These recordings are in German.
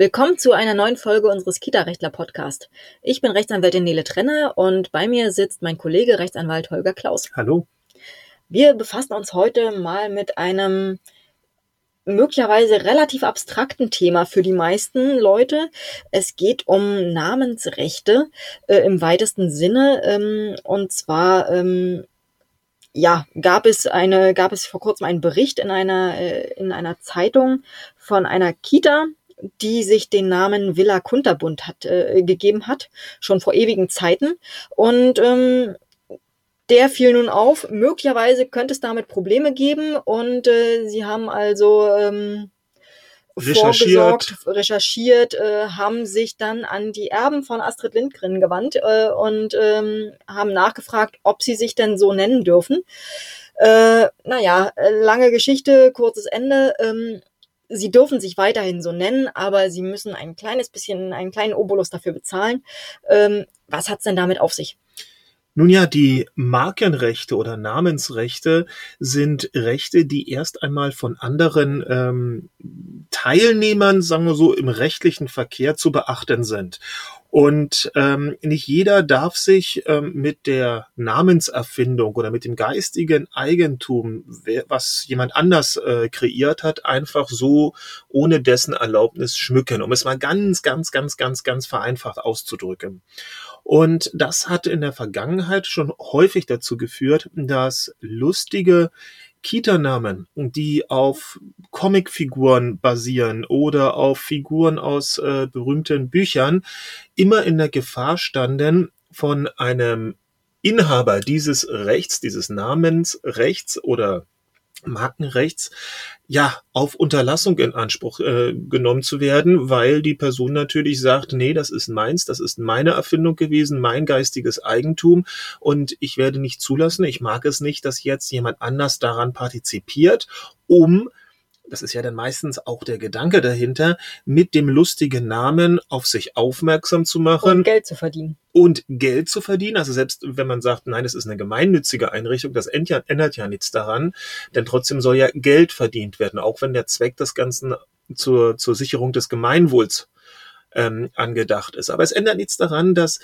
Willkommen zu einer neuen Folge unseres Kita-Rechtler-Podcast. Ich bin Rechtsanwältin Nele Trenner und bei mir sitzt mein Kollege Rechtsanwalt Holger Klaus. Hallo. Wir befassen uns heute mal mit einem möglicherweise relativ abstrakten Thema für die meisten Leute. Es geht um Namensrechte äh, im weitesten Sinne. Ähm, und zwar ähm, ja, gab es eine, gab es vor kurzem einen Bericht in einer, äh, in einer Zeitung von einer Kita, die sich den Namen Villa Kunterbund hat, äh, gegeben hat, schon vor ewigen Zeiten. Und ähm, der fiel nun auf. Möglicherweise könnte es damit Probleme geben und äh, sie haben also ähm, recherchiert, recherchiert äh, haben sich dann an die Erben von Astrid Lindgren gewandt äh, und ähm, haben nachgefragt, ob sie sich denn so nennen dürfen. Äh, naja, lange Geschichte, kurzes Ende. Ähm, sie dürfen sich weiterhin so nennen, aber sie müssen ein kleines bisschen, einen kleinen Obolus dafür bezahlen. Ähm, was hat's denn damit auf sich? Nun ja, die Markenrechte oder Namensrechte sind Rechte, die erst einmal von anderen ähm, Teilnehmern, sagen wir so, im rechtlichen Verkehr zu beachten sind. Und ähm, nicht jeder darf sich ähm, mit der Namenserfindung oder mit dem geistigen Eigentum, was jemand anders äh, kreiert hat, einfach so ohne dessen Erlaubnis schmücken, um es mal ganz, ganz, ganz, ganz, ganz vereinfacht auszudrücken. Und das hat in der Vergangenheit schon häufig dazu geführt, dass lustige Kita-Namen, die auf Comicfiguren basieren oder auf Figuren aus äh, berühmten Büchern, immer in der Gefahr standen, von einem Inhaber dieses Rechts, dieses Namensrechts oder Markenrechts ja auf Unterlassung in Anspruch äh, genommen zu werden, weil die Person natürlich sagt, nee, das ist meins, das ist meine Erfindung gewesen, mein geistiges Eigentum und ich werde nicht zulassen, ich mag es nicht, dass jetzt jemand anders daran partizipiert, um das ist ja dann meistens auch der Gedanke dahinter, mit dem lustigen Namen auf sich aufmerksam zu machen. Und Geld zu verdienen. Und Geld zu verdienen. Also selbst wenn man sagt, nein, es ist eine gemeinnützige Einrichtung, das ändert ja nichts daran. Denn trotzdem soll ja Geld verdient werden, auch wenn der Zweck des Ganzen zur, zur Sicherung des Gemeinwohls ähm, angedacht ist. Aber es ändert nichts daran, dass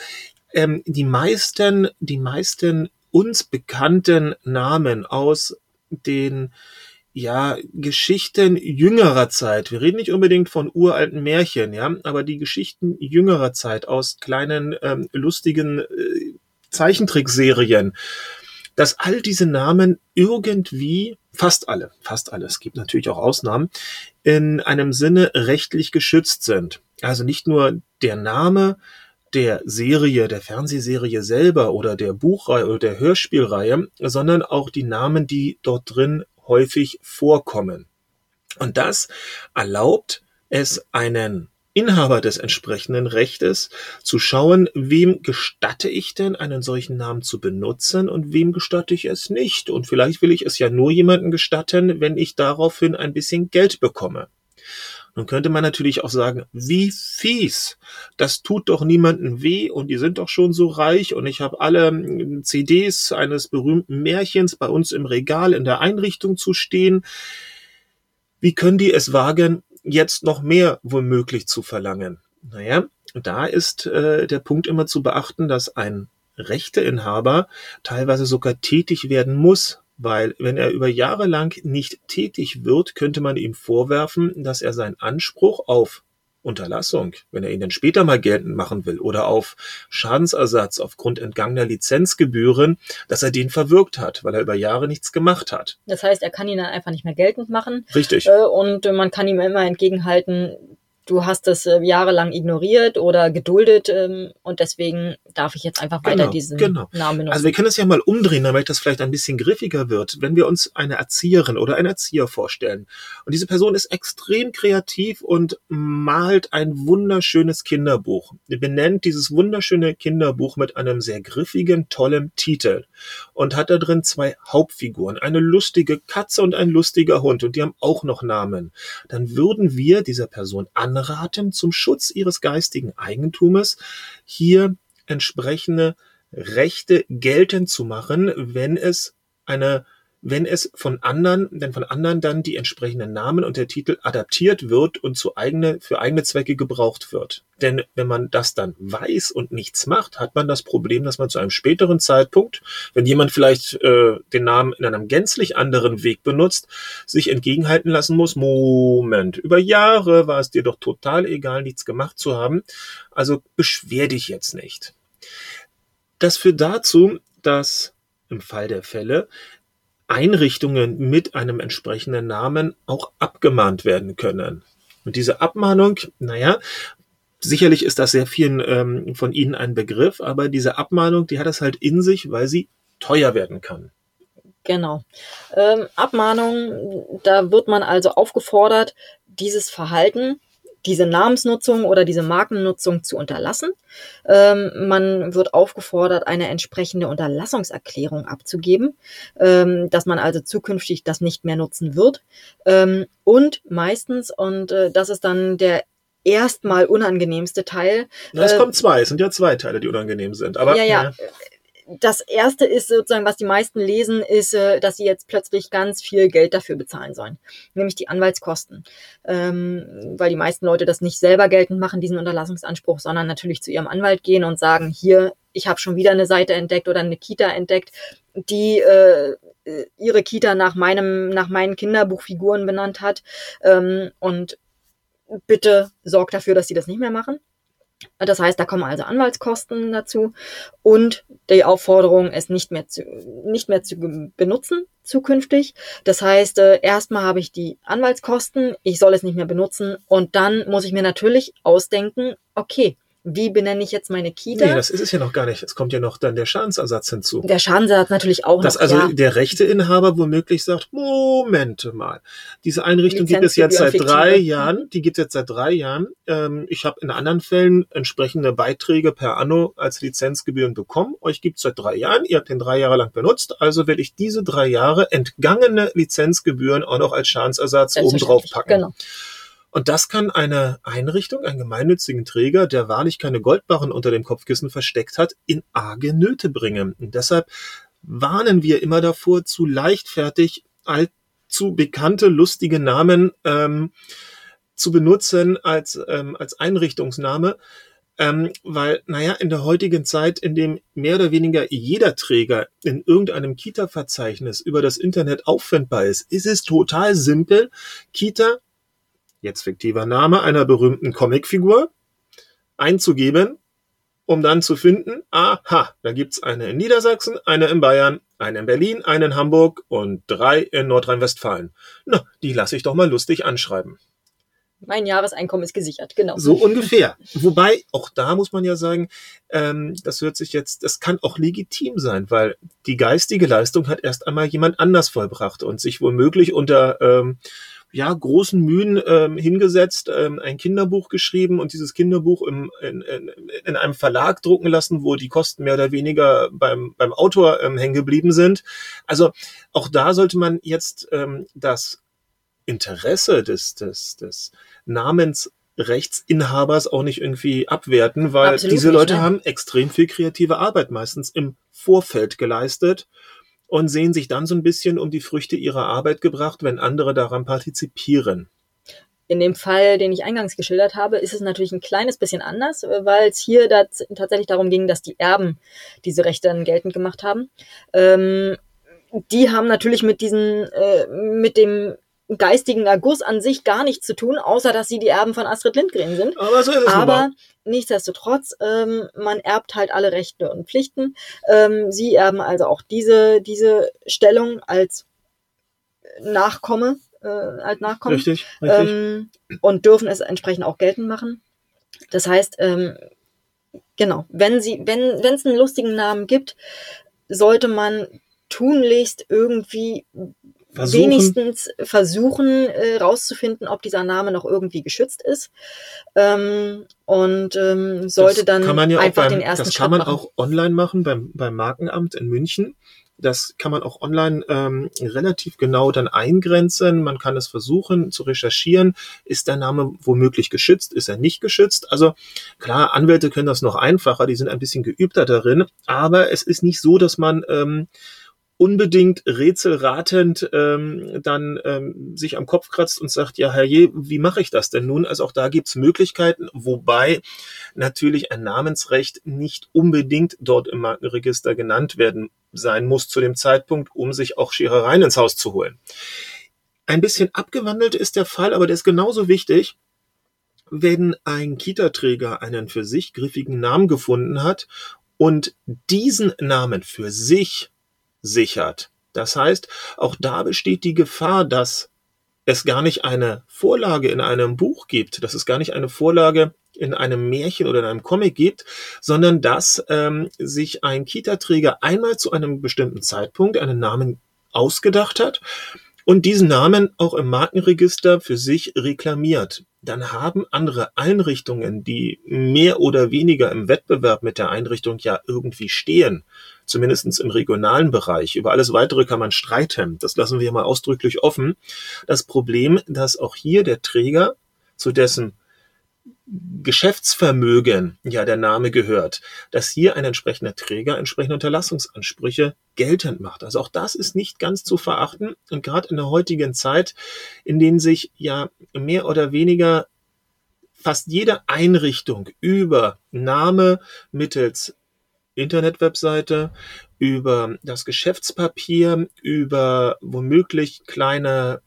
ähm, die meisten, die meisten uns bekannten Namen aus den ja, Geschichten jüngerer Zeit. Wir reden nicht unbedingt von uralten Märchen, ja, aber die Geschichten jüngerer Zeit aus kleinen ähm, lustigen äh, Zeichentrickserien, dass all diese Namen irgendwie, fast alle, fast alle, es gibt natürlich auch Ausnahmen, in einem Sinne rechtlich geschützt sind. Also nicht nur der Name, der Serie, der Fernsehserie selber oder der Buchreihe oder der Hörspielreihe, sondern auch die Namen, die dort drin häufig vorkommen. Und das erlaubt es einen Inhaber des entsprechenden Rechtes zu schauen, wem gestatte ich denn einen solchen Namen zu benutzen und wem gestatte ich es nicht. Und vielleicht will ich es ja nur jemanden gestatten, wenn ich daraufhin ein bisschen Geld bekomme. Nun könnte man natürlich auch sagen, wie fies. Das tut doch niemanden weh und die sind doch schon so reich und ich habe alle hm, CDs eines berühmten Märchens bei uns im Regal in der Einrichtung zu stehen. Wie können die es wagen, jetzt noch mehr womöglich zu verlangen? Naja, da ist äh, der Punkt immer zu beachten, dass ein Rechteinhaber teilweise sogar tätig werden muss, weil wenn er über Jahre lang nicht tätig wird, könnte man ihm vorwerfen, dass er seinen Anspruch auf Unterlassung, wenn er ihn dann später mal geltend machen will, oder auf Schadensersatz aufgrund entgangener Lizenzgebühren, dass er den verwirkt hat, weil er über Jahre nichts gemacht hat. Das heißt, er kann ihn dann einfach nicht mehr geltend machen. Richtig. Äh, und man kann ihm immer entgegenhalten, du hast es äh, jahrelang ignoriert oder geduldet ähm, und deswegen darf ich jetzt einfach weiter genau, diesen genau. Namen benutzen. Also wir können es ja mal umdrehen, damit das vielleicht ein bisschen griffiger wird. Wenn wir uns eine Erzieherin oder einen Erzieher vorstellen und diese Person ist extrem kreativ und malt ein wunderschönes Kinderbuch, benennt dieses wunderschöne Kinderbuch mit einem sehr griffigen, tollen Titel und hat da drin zwei Hauptfiguren, eine lustige Katze und ein lustiger Hund und die haben auch noch Namen, dann würden wir dieser Person an anraten, zum Schutz ihres geistigen Eigentumes hier entsprechende Rechte geltend zu machen, wenn es eine wenn es von anderen, denn von anderen dann die entsprechenden Namen und der Titel adaptiert wird und zu eigene, für eigene Zwecke gebraucht wird. Denn wenn man das dann weiß und nichts macht, hat man das Problem, dass man zu einem späteren Zeitpunkt, wenn jemand vielleicht äh, den Namen in einem gänzlich anderen Weg benutzt, sich entgegenhalten lassen muss, Moment, über Jahre war es dir doch total egal, nichts gemacht zu haben, also beschwer dich jetzt nicht. Das führt dazu, dass im Fall der Fälle Einrichtungen mit einem entsprechenden Namen auch abgemahnt werden können. Und diese Abmahnung, naja, sicherlich ist das sehr vielen ähm, von Ihnen ein Begriff, aber diese Abmahnung, die hat es halt in sich, weil sie teuer werden kann. Genau. Ähm, Abmahnung, da wird man also aufgefordert, dieses Verhalten diese Namensnutzung oder diese Markennutzung zu unterlassen. Ähm, man wird aufgefordert, eine entsprechende Unterlassungserklärung abzugeben, ähm, dass man also zukünftig das nicht mehr nutzen wird. Ähm, und meistens, und äh, das ist dann der erstmal unangenehmste Teil. Na, es äh, kommt zwei, es sind ja zwei Teile, die unangenehm sind. Aber, ja, ja. ja das erste ist sozusagen, was die meisten lesen, ist, äh, dass sie jetzt plötzlich ganz viel Geld dafür bezahlen sollen, nämlich die Anwaltskosten, ähm, weil die meisten Leute das nicht selber geltend machen, diesen Unterlassungsanspruch, sondern natürlich zu ihrem Anwalt gehen und sagen, hier, ich habe schon wieder eine Seite entdeckt oder eine Kita entdeckt, die äh, ihre Kita nach meinem, nach meinen Kinderbuchfiguren benannt hat ähm, und bitte sorgt dafür, dass sie das nicht mehr machen. Das heißt, da kommen also Anwaltskosten dazu und die Aufforderung, es nicht mehr zu, nicht mehr zu benutzen zukünftig. Das heißt, äh, erstmal habe ich die Anwaltskosten, ich soll es nicht mehr benutzen und dann muss ich mir natürlich ausdenken, okay, wie benenne ich jetzt meine Kita? Nee, das ist es ja noch gar nicht. Es kommt ja noch dann der Schadensersatz hinzu. Der Schadensersatz natürlich auch Dass noch. also ja. der Rechteinhaber womöglich sagt, Moment mal, diese Einrichtung gibt es jetzt seit drei Jahren, mhm. die gibt es jetzt seit drei Jahren. Ähm, ich habe in anderen Fällen entsprechende Beiträge per Anno als Lizenzgebühren bekommen. Euch gibt es seit drei Jahren, ihr habt den drei Jahre lang benutzt, also werde ich diese drei Jahre entgangene Lizenzgebühren auch noch als Schadensersatz obendrauf packen. Genau. Und das kann eine Einrichtung, einen gemeinnützigen Träger, der wahrlich keine Goldbarren unter dem Kopfkissen versteckt hat, in arge Nöte bringen. Und deshalb warnen wir immer davor, zu leichtfertig allzu bekannte, lustige Namen ähm, zu benutzen als, ähm, als Einrichtungsname. Ähm, weil, naja, in der heutigen Zeit, in dem mehr oder weniger jeder Träger in irgendeinem Kita-Verzeichnis über das Internet auffindbar ist, ist es total simpel, Kita jetzt fiktiver Name einer berühmten Comicfigur, einzugeben, um dann zu finden, aha, da gibt's eine in Niedersachsen, eine in Bayern, eine in Berlin, eine in Hamburg und drei in Nordrhein-Westfalen. Na, die lasse ich doch mal lustig anschreiben. Mein Jahreseinkommen ist gesichert, genau. So ungefähr. Wobei, auch da muss man ja sagen, ähm, das hört sich jetzt, das kann auch legitim sein, weil die geistige Leistung hat erst einmal jemand anders vollbracht und sich womöglich unter ähm, ja, großen Mühen ähm, hingesetzt, ähm, ein Kinderbuch geschrieben und dieses Kinderbuch im, in, in, in einem Verlag drucken lassen, wo die Kosten mehr oder weniger beim, beim Autor ähm, hängen geblieben sind. Also auch da sollte man jetzt ähm, das Interesse des, des, des Namensrechtsinhabers auch nicht irgendwie abwerten, weil Absolut diese Leute nicht, ne? haben extrem viel kreative Arbeit meistens im Vorfeld geleistet und sehen sich dann so ein bisschen um die Früchte ihrer Arbeit gebracht, wenn andere daran partizipieren. In dem Fall, den ich eingangs geschildert habe, ist es natürlich ein kleines bisschen anders, weil es hier tatsächlich darum ging, dass die Erben diese Rechte dann geltend gemacht haben. Ähm, die haben natürlich mit diesen, äh, mit dem geistigen Erguss an sich gar nichts zu tun, außer dass sie die Erben von Astrid Lindgren sind. Aber so ist es Aber nichtsdestotrotz, ähm, man erbt halt alle Rechte und Pflichten. Ähm, sie erben also auch diese, diese Stellung als Nachkomme, äh, als Nachkommen. Richtig, richtig. Ähm, und dürfen es entsprechend auch geltend machen. Das heißt, ähm, genau, wenn sie, wenn, wenn es einen lustigen Namen gibt, sollte man tunlichst irgendwie versuchen. wenigstens versuchen äh, rauszufinden, ob dieser Name noch irgendwie geschützt ist. Ähm, und ähm, sollte das dann ja einfach beim, den ersten Das Schritt kann man machen. auch online machen beim, beim Markenamt in München. Das kann man auch online ähm, relativ genau dann eingrenzen. Man kann es versuchen zu recherchieren. Ist der Name womöglich geschützt? Ist er nicht geschützt? Also klar, Anwälte können das noch einfacher. Die sind ein bisschen geübter darin. Aber es ist nicht so, dass man ähm, unbedingt rätselratend ähm, dann ähm, sich am Kopf kratzt und sagt, ja, herrje, wie mache ich das denn nun? Also auch da gibt's Möglichkeiten, wobei natürlich ein Namensrecht nicht unbedingt dort im Markenregister genannt werden sein muss zu dem Zeitpunkt, um sich auch Scherereien ins Haus zu holen. Ein bisschen abgewandelt ist der Fall, aber der ist genauso wichtig. Wenn ein Kita-Träger einen für sich griffigen Namen gefunden hat und diesen Namen für sich sichert. Das heißt, auch da besteht die Gefahr, dass es gar nicht eine Vorlage in einem Buch gibt, dass es gar nicht eine Vorlage in einem Märchen oder in einem Comic gibt, sondern dass ähm, sich ein Kita-Träger einmal zu einem bestimmten Zeitpunkt einen Namen ausgedacht hat und diesen Namen auch im Markenregister für sich reklamiert. Dann haben andere Einrichtungen, die mehr oder weniger im Wettbewerb mit der Einrichtung ja irgendwie stehen, zumindestens im regionalen Bereich. Über alles weitere kann man streiten. Das lassen wir mal ausdrücklich offen. Das Problem, dass auch hier der Träger, zu dessen Geschäftsvermögen ja der Name gehört, dass hier ein entsprechender Träger entsprechende Unterlassungsansprüche geltend macht. Also auch das ist nicht ganz zu verachten und gerade in der heutigen Zeit, in denen sich ja mehr oder weniger fast jede Einrichtung über Name mittels Internetwebseite, über das Geschäftspapier, über womöglich kleine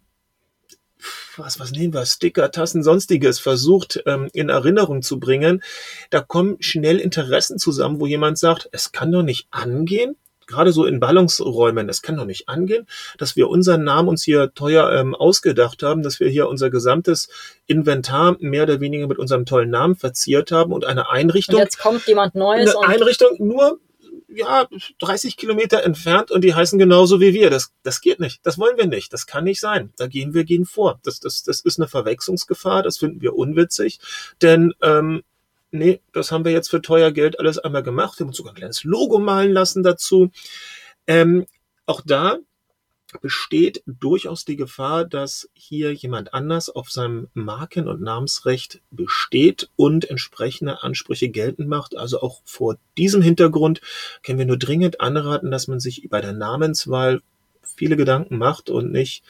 was, was nehmen wir, Sticker, Tassen, sonstiges versucht ähm, in Erinnerung zu bringen, da kommen schnell Interessen zusammen, wo jemand sagt, es kann doch nicht angehen, gerade so in Ballungsräumen, es kann doch nicht angehen, dass wir unseren Namen uns hier teuer ähm, ausgedacht haben, dass wir hier unser gesamtes Inventar mehr oder weniger mit unserem tollen Namen verziert haben und eine Einrichtung. Und jetzt kommt jemand Neues. Eine Einrichtung nur ja, 30 Kilometer entfernt und die heißen genauso wie wir. Das, das geht nicht. Das wollen wir nicht. Das kann nicht sein. Da gehen wir gehen vor. Das, das, das ist eine Verwechslungsgefahr. Das finden wir unwitzig. Denn ähm, nee, das haben wir jetzt für teuer Geld alles einmal gemacht. Wir haben uns sogar ein kleines Logo malen lassen dazu. Ähm, auch da besteht durchaus die Gefahr, dass hier jemand anders auf seinem Marken- und Namensrecht besteht und entsprechende Ansprüche geltend macht. Also auch vor diesem Hintergrund können wir nur dringend anraten, dass man sich bei der Namenswahl viele Gedanken macht und nicht,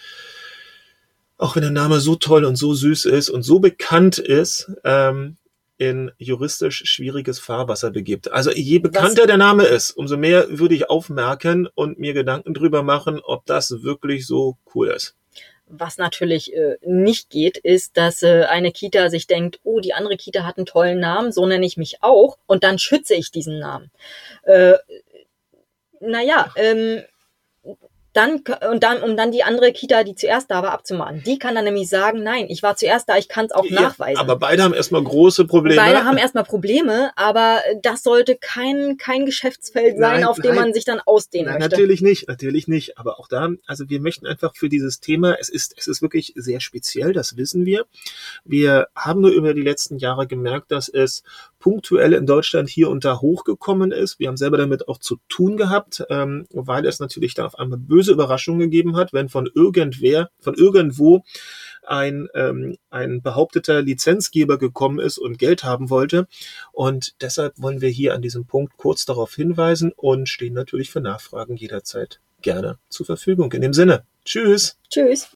auch wenn der Name so toll und so süß ist und so bekannt ist, ähm, in juristisch schwieriges Fahrwasser begibt. Also je bekannter Was? der Name ist, umso mehr würde ich aufmerken und mir Gedanken drüber machen, ob das wirklich so cool ist. Was natürlich äh, nicht geht, ist, dass äh, eine Kita sich denkt, oh, die andere Kita hat einen tollen Namen, so nenne ich mich auch, und dann schütze ich diesen Namen. Äh, naja, ähm, dann und dann um dann die andere Kita, die zuerst da war, abzumahnen. Die kann dann nämlich sagen, nein, ich war zuerst da, ich kann es auch ja, nachweisen. Aber beide haben erstmal große Probleme. Beide haben erstmal Probleme, aber das sollte kein kein Geschäftsfeld sein, nein, auf dem man sich dann ausdehnen nein, möchte. Natürlich nicht, natürlich nicht. Aber auch da, also wir möchten einfach für dieses Thema, es ist es ist wirklich sehr speziell, das wissen wir. Wir haben nur über die letzten Jahre gemerkt, dass es punktuell in Deutschland hier und da hochgekommen ist. Wir haben selber damit auch zu tun gehabt, ähm, weil es natürlich dann auf einmal böse Überraschungen gegeben hat, wenn von irgendwer, von irgendwo ein, ähm, ein behaupteter Lizenzgeber gekommen ist und Geld haben wollte. Und deshalb wollen wir hier an diesem Punkt kurz darauf hinweisen und stehen natürlich für Nachfragen jederzeit gerne zur Verfügung. In dem Sinne, tschüss. Tschüss.